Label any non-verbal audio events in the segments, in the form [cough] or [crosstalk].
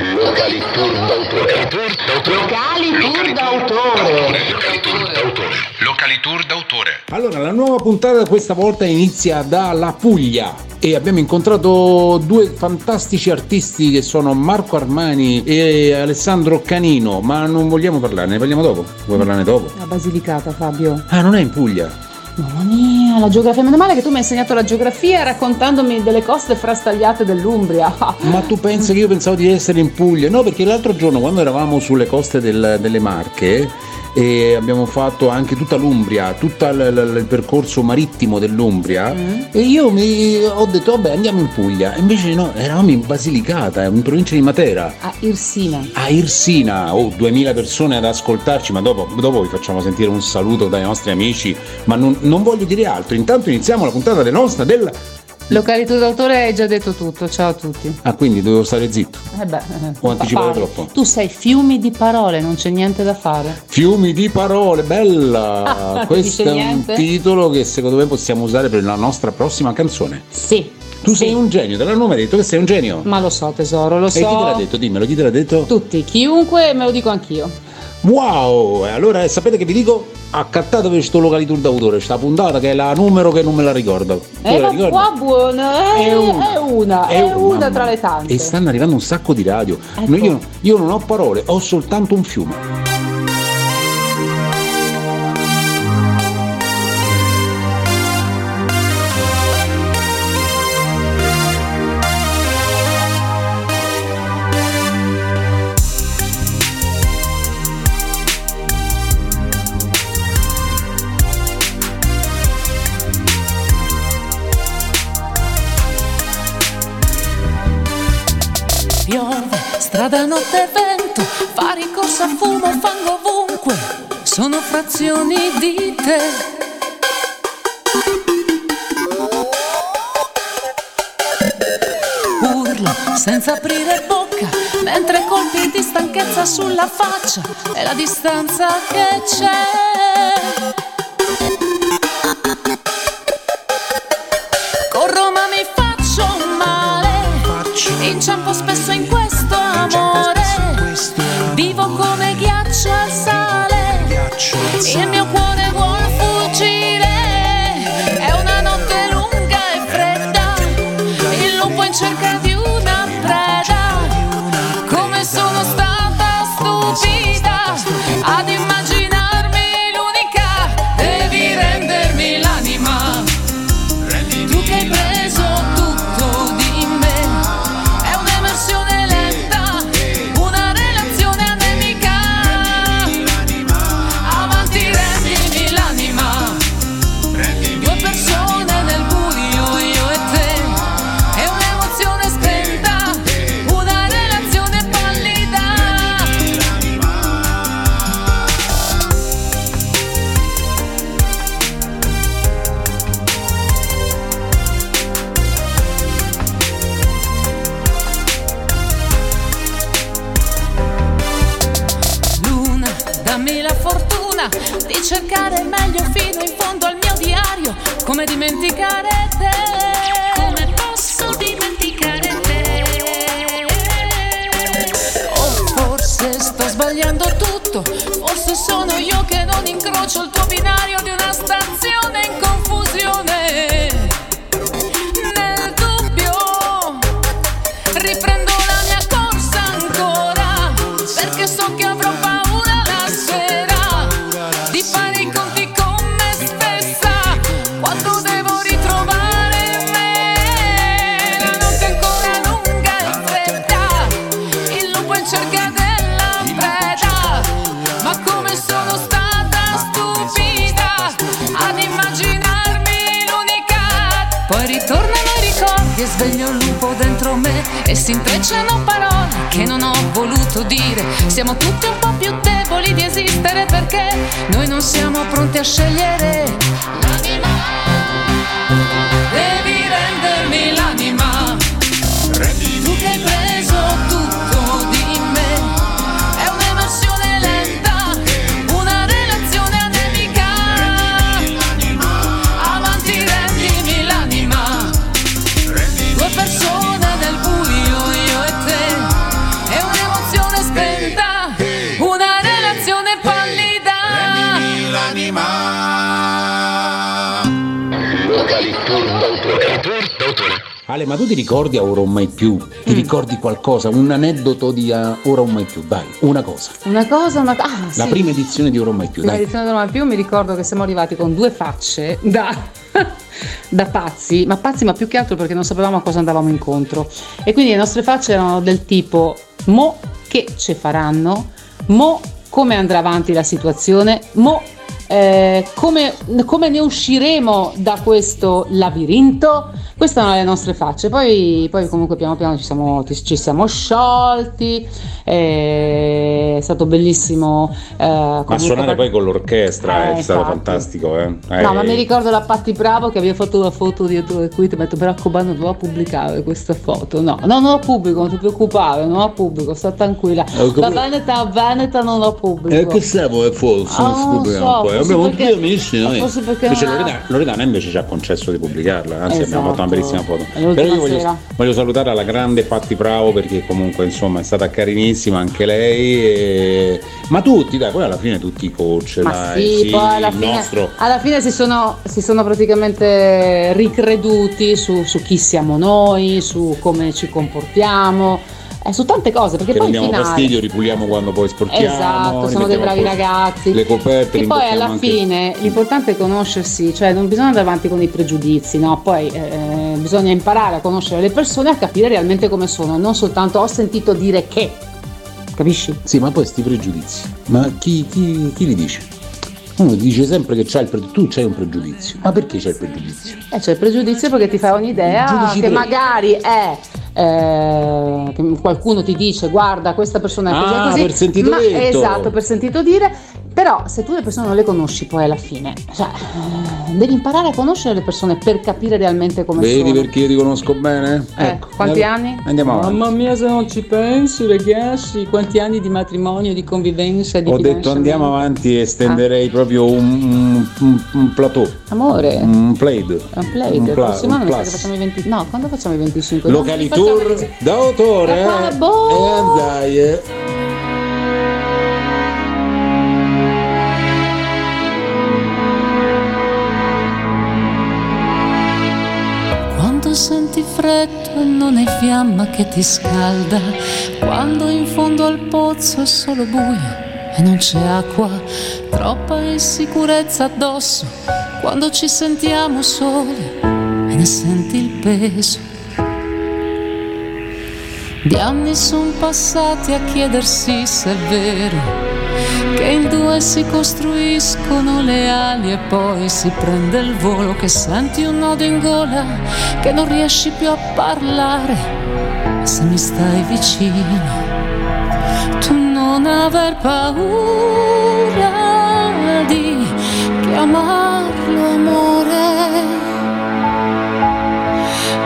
Locali Tour d'autore. Locali Tour d'autore. Locali Tour d'autore. Locali Tour d'autore. Allora, la nuova puntata questa volta inizia dalla Puglia e abbiamo incontrato due fantastici artisti che sono Marco Armani e Alessandro Canino, ma non vogliamo parlarne, ne parliamo dopo? Vuoi parlarne dopo? La Basilicata, Fabio. Ah, non è in Puglia. Mamma mia, la geografia. Meno male che tu mi hai insegnato la geografia raccontandomi delle coste frastagliate dell'Umbria. [laughs] Ma tu pensi che io pensavo di essere in Puglia? No, perché l'altro giorno quando eravamo sulle coste del- delle Marche e abbiamo fatto anche tutta l'Umbria, tutto il, il- percorso marittimo dell'Umbria. E io mi ho detto vabbè andiamo in Puglia, E invece no, eravamo in Basilicata, in provincia di Matera. A Irsina. A Irsina, oh, 2000 persone ad ascoltarci, ma dopo, dopo vi facciamo sentire un saluto dai nostri amici, ma non, non voglio dire altro, intanto iniziamo la puntata della nostra del... Località d'autore hai già detto tutto. Ciao a tutti. Ah, quindi dovevo stare zitto. Eh beh, eh, Ho anticipato troppo. Tu sei fiumi di parole, non c'è niente da fare. Fiumi di parole, bella! [laughs] Ah, Questo è un niente? titolo che secondo me possiamo usare per la nostra prossima canzone. Sì. Tu sì. sei un genio, te l'hanno mai detto che sei un genio? Ma lo so, tesoro, lo E chi te l'ha so. detto? Dimmelo, chi te l'ha detto? Tutti, chiunque, me lo dico anch'io. Wow! E Allora sapete che vi dico? Accattatevi questo località d'autore, sta puntata che è la numero che non me la ricordo. Eh, la ma ricordi? qua buona, è, È una. è una, è un- una mamma tra le tante. E stanno arrivando un sacco di radio. Ecco. No, Io, io non ho parole, ho soltanto un fiume. Notte e vento, fari corsa, fumo, fango ovunque, sono frazioni di te. Urlo senza aprire bocca, mentre colpi di stanchezza sulla faccia e la distanza che c'è. Stupida ad e si intrecciano parole che non ho voluto dire. Siamo tutti un po' più deboli di esistere perché noi non siamo pronti a scegliere l'anima. Devi rendermi l'anima. Ale, ma tu ti ricordi a ora o mai più? Ti Mm. ricordi qualcosa? Un aneddoto di a ora o mai più? Dai, una cosa. Una cosa, una... Ah, La sì. prima edizione di ora o mai più, Prima dai. edizione del Roma più mi ricordo che siamo arrivati con due facce da, [laughs] da pazzi, ma pazzi ma più che altro perché non sapevamo a cosa andavamo incontro. E quindi le nostre facce erano del tipo mo che ci faranno, mo come andrà avanti la situazione, mo eh, come, come ne usciremo da questo labirinto? Queste erano le nostre facce, poi, poi comunque piano piano ci siamo, ci siamo sciolti, eh, è stato bellissimo. eh, Ma suonare par- poi con l'orchestra Eh, è stato infatti. fantastico, eh. Eh, No, ma mi ricordo la Patti Bravo che aveva fatto una foto dietro e qui ti metto, mi raccomando, non la pubblicare questa foto. No, no, non la pubblico, non ti preoccupare, non la pubblico, sta tranquilla. Ho capito. La Veneta, Veneta non la pubblico. Eh, che siamo è forse? Ah, non Scopriamo so, poi. Abbiamo perché- tutti amici noi. forse perché Invece ha- Loredana, Loredana invece ci ha concesso di pubblicarla, anzi abbiamo fatto una Esatto. Bellissima foto. Però io voglio, voglio salutare la grande Patti Bravo perché comunque insomma è stata carinissima anche lei. e- Ma tutti, dai, poi alla fine tutti i coach, Ma dai, sì, poi alla fine, nostro. alla fine si, sono, si sono praticamente ricreduti su, su chi siamo noi, su come ci comportiamo, eh, su tante cose. Perché Che poi non in diamo finale, fastidio, ripuliamo quando poi sporchiamo. Esatto, sono dei bravi ragazzi. Le coperte, E poi alla anche- fine l'importante è conoscersi, cioè non bisogna andare avanti con i pregiudizi, no? Poi eh, bisogna imparare a conoscere le persone e a capire realmente come sono, non soltanto ho sentito dire che. Capisci? Sì, ma poi sti pregiudizi, ma chi, chi- chi li dice? Uno ti dice sempre che c'hai il pre- tu c'hai un pregiudizio, ma perché c'hai il pregiudizio? E c'è il pregiudizio perché ti fa un'idea che tre. magari è. Eh, qualcuno ti dice guarda questa persona è così Ah, così per sentito ma- detto. esatto per sentito dire però se tu le persone non le conosci poi alla fine cioè, eh, devi imparare a conoscere le persone per capire realmente come Vedi sono perché io ti conosco bene? Eh, Ecco. quanti allora- anni? Andiamo avanti. Mamma mia se non ci pensi ragazzi quanti anni di matrimonio di convivenza di Ho detto andiamo avanti e stenderei proprio un, un, un- un plateau, amore un plaid. un play un pla- prossimo un facciamo i 20 no quando facciamo i 25 Locali tour 25. d'autore. E eh? boh. E dai, eh. Freddo non hai fiamma che ti scalda, quando in fondo al pozzo è solo buio e non c'è acqua, troppa insicurezza addosso, quando ci sentiamo soli e ne senti il peso. Di anni sono passati a chiedersi se è vero che in due si costruiscono le ali e poi si prende il volo, che senti un nodo in gola, che non riesci più a parlare, se mi stai vicino, tu non aver paura di chiamarlo amore,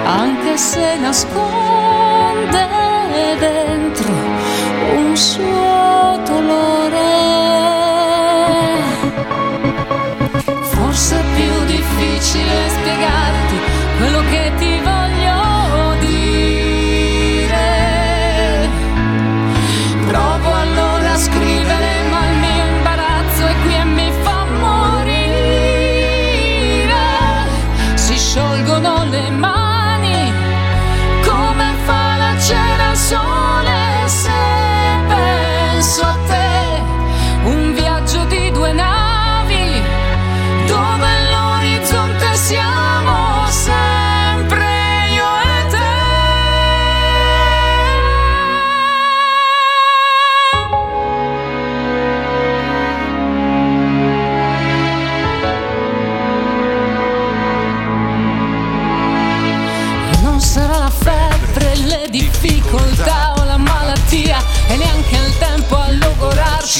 anche se nasconde dentro un suo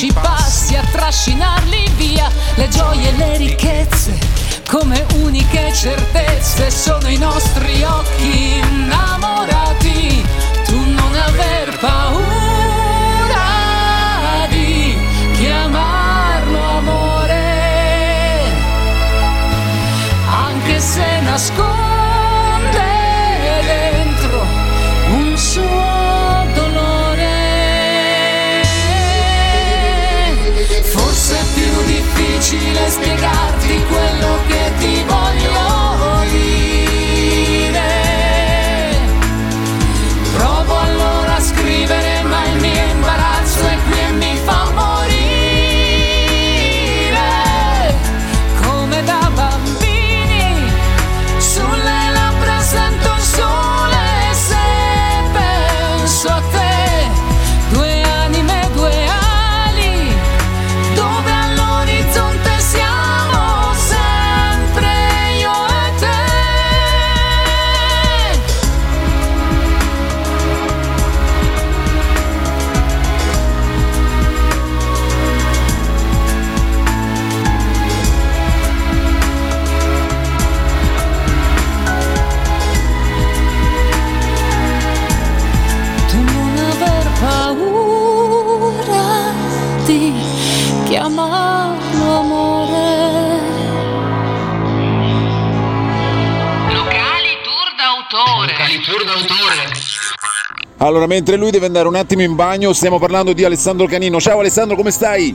logorarci passi, a trascinarli via. Le gioie e le ricchezze come uniche certezze sono i nostri occhi innamorati. Tu non aver paura difficile spiegarti quello che d'autore, è liturgo d'autore. Allora, mentre lui deve andare un attimo in bagno, stiamo parlando di Alessandro Canino. Ciao Alessandro, come stai?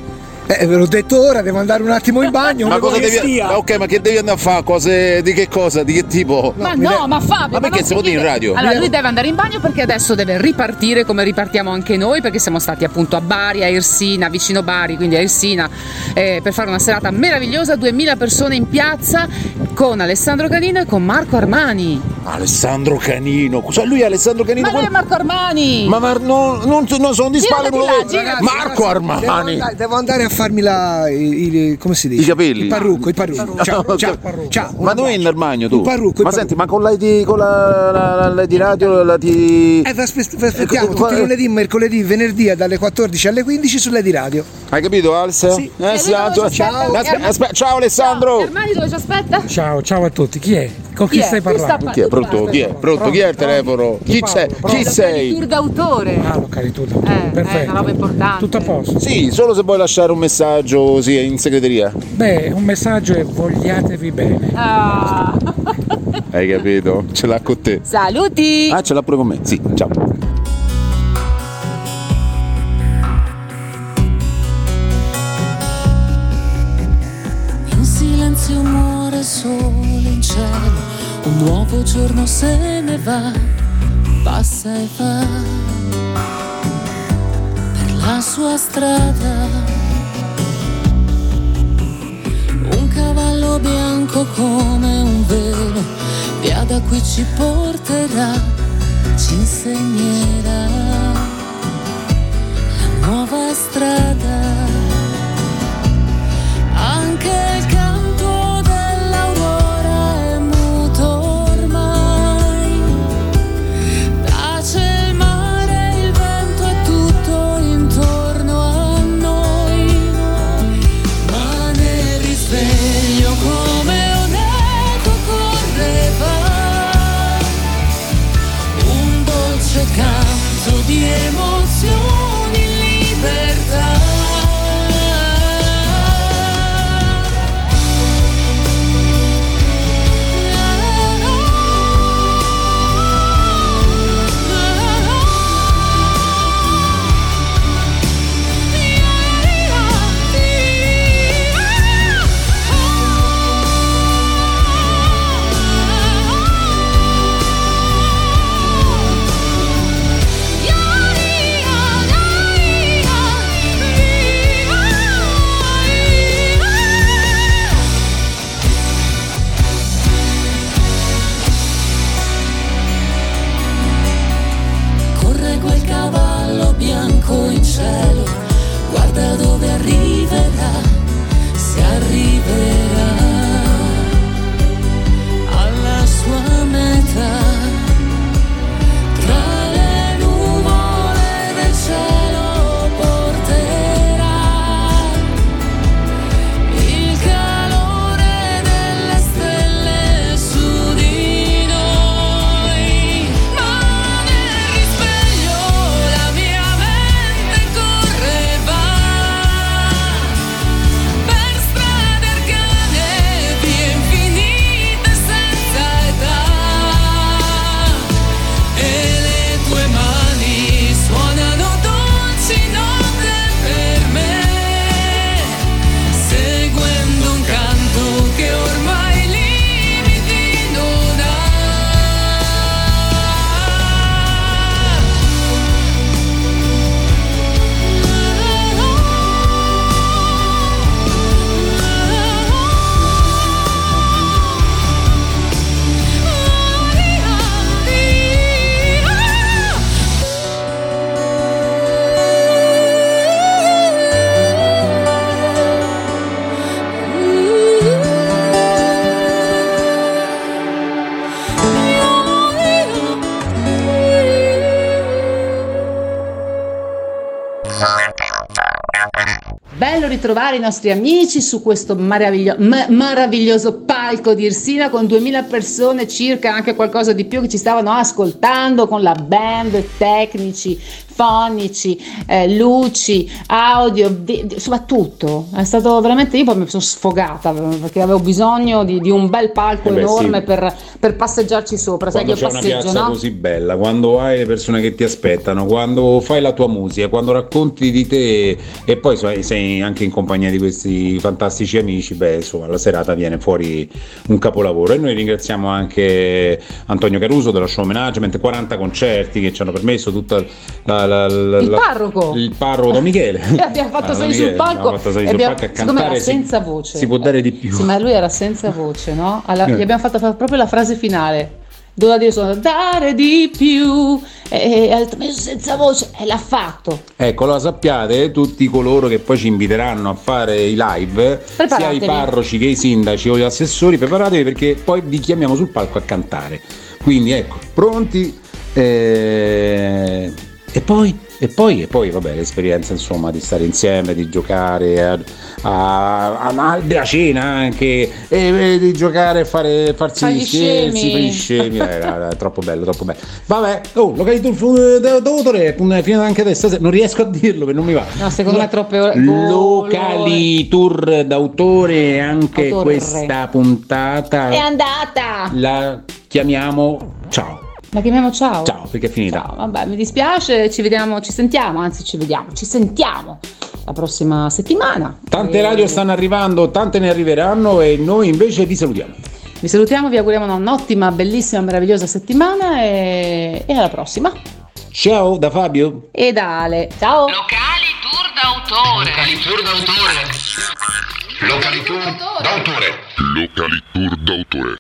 Eh, ve l'ho detto ora, devo andare un attimo in bagno. Ma cosa devi. stia? ma ok, ma che devi andare a fare? Cose di che cosa? Di che tipo? Ma no, de- ma Fabio. Ma perché non si può dire in radio? Allora, lui deve andare in bagno perché adesso deve ripartire come ripartiamo anche noi, perché siamo stati appunto a Bari, a Irsina, vicino Bari, quindi a Irsina, eh, per fare una serata meravigliosa, 2000 persone in piazza con Alessandro Canino e con Marco Armani. Alessandro Canino. Cioè, lui è Alessandro Canino. Ma lui è Marco Armani! Ma Mar- no, non, non sono di spalle. Marco Devo Armani. andare, devo andare a farmi la. i- i- come si dice? I capelli. Il parrucco, il parrucco. Ciao, ciao, ciao. Ma dove è nel bagno tu? Il parrucco. il ma parrucco. senti, ma con la di, con la, la, la- la di radio, la di. Eh, aspettiamo Eh, tutti eh, i lunedì, mercoledì, venerdì dalle 14 alle 15 sulle di radio. Hai capito, Alessio? Sì. Eh, sì, lui dove Alessio. ci aspetta? Aspe- ciao Alessandro! Armani dove ci aspetta? Ciao, ciao a tutti. Chi è? Con chi, Chi è? stai Chi sta parlando? par- Chi è? Pronto? Chi è? Pronto? Chi è il telefono? Chi c'è? Chi sei? Tour d'autore. Ah, locali tu. Eh, è Perfetto. una roba importante. Tutto a posto. Sì, solo se vuoi lasciare un messaggio così in segreteria. Beh, un messaggio è vogliatevi bene. Ah. Hai capito? Ce l'ha con te. Saluti! Ah, ce l'ha pure con me. Sì, ciao. Nuovo giorno se ne va, passa e va per la sua strada. Un cavallo bianco come un velo, via da qui ci porterà, ci insegnerà la nuova strada. Bello ritrovare i nostri amici su questo meraviglio- ma- meraviglioso palco di Irsina con 2000 persone circa, anche qualcosa di più che ci stavano ascoltando con la band, tecnici, fonici, eh, luci, audio, vi- insomma tutto. È stato veramente, io poi mi sono sfogata perché avevo bisogno di, di un bel palco Eh beh, enorme sì. per, per passeggiarci sopra, sai che Quando io c'è una passeggio, piazza no? così bella, quando hai le persone che ti aspettano, quando fai la tua musica, quando racconti di te e poi sei, sei anche in compagnia di questi fantastici amici, beh, insomma, la serata viene fuori un capolavoro. E noi ringraziamo anche Antonio Caruso della Show Management, 40 concerti che ci hanno permesso tutta la, la- la- Il parroco. il parroco Don Michele. [laughs] Abbiamo fatto salire sul palco, fatto e sul abbiamo- palco a cantare, si- senza voce. Si può dare di più. Sì, ma lui era senza voce, no? Alla-. Gli abbiamo fatto proprio la frase finale. Doveva dire solo dare di più e, e ha detto, "Ma io sono senza voce e l'ha fatto. Ecco, lo sappiate, tutti coloro che poi ci inviteranno a fare i live, sia i parroci che i sindaci o gli assessori, preparatevi perché poi vi chiamiamo sul palco a cantare. Quindi ecco, pronti. eh, E poi, e poi, e poi, vabbè, l'esperienza insomma di stare insieme, di giocare a, a, a- a cena anche, e, e di giocare e fare, farsi gli scherzi, fare gli scemi, eh, era- era troppo bello, troppo bello. Vabbè, oh, località d'autore, è finita anche adesso, non riesco a dirlo perché non mi va. No, secondo me troppe ore. Locali tour d'autore anche Autore. questa puntata È andata! la chiamiamo ciao. La chiamiamo ciao. Ciao, perché è finita. Ciao, vabbè, mi dispiace, ci vediamo, ci sentiamo, anzi ci vediamo, ci sentiamo la prossima settimana. Tante E- radio stanno arrivando, tante ne arriveranno e noi invece vi salutiamo. Vi salutiamo, vi auguriamo un'ottima, bellissima, meravigliosa settimana e, e alla prossima. Ciao da Fabio. E da Ale. Ciao! Locali tour d'autore. Locali tour d'autore. Locali tour d'autore. Locali Tour d'autore.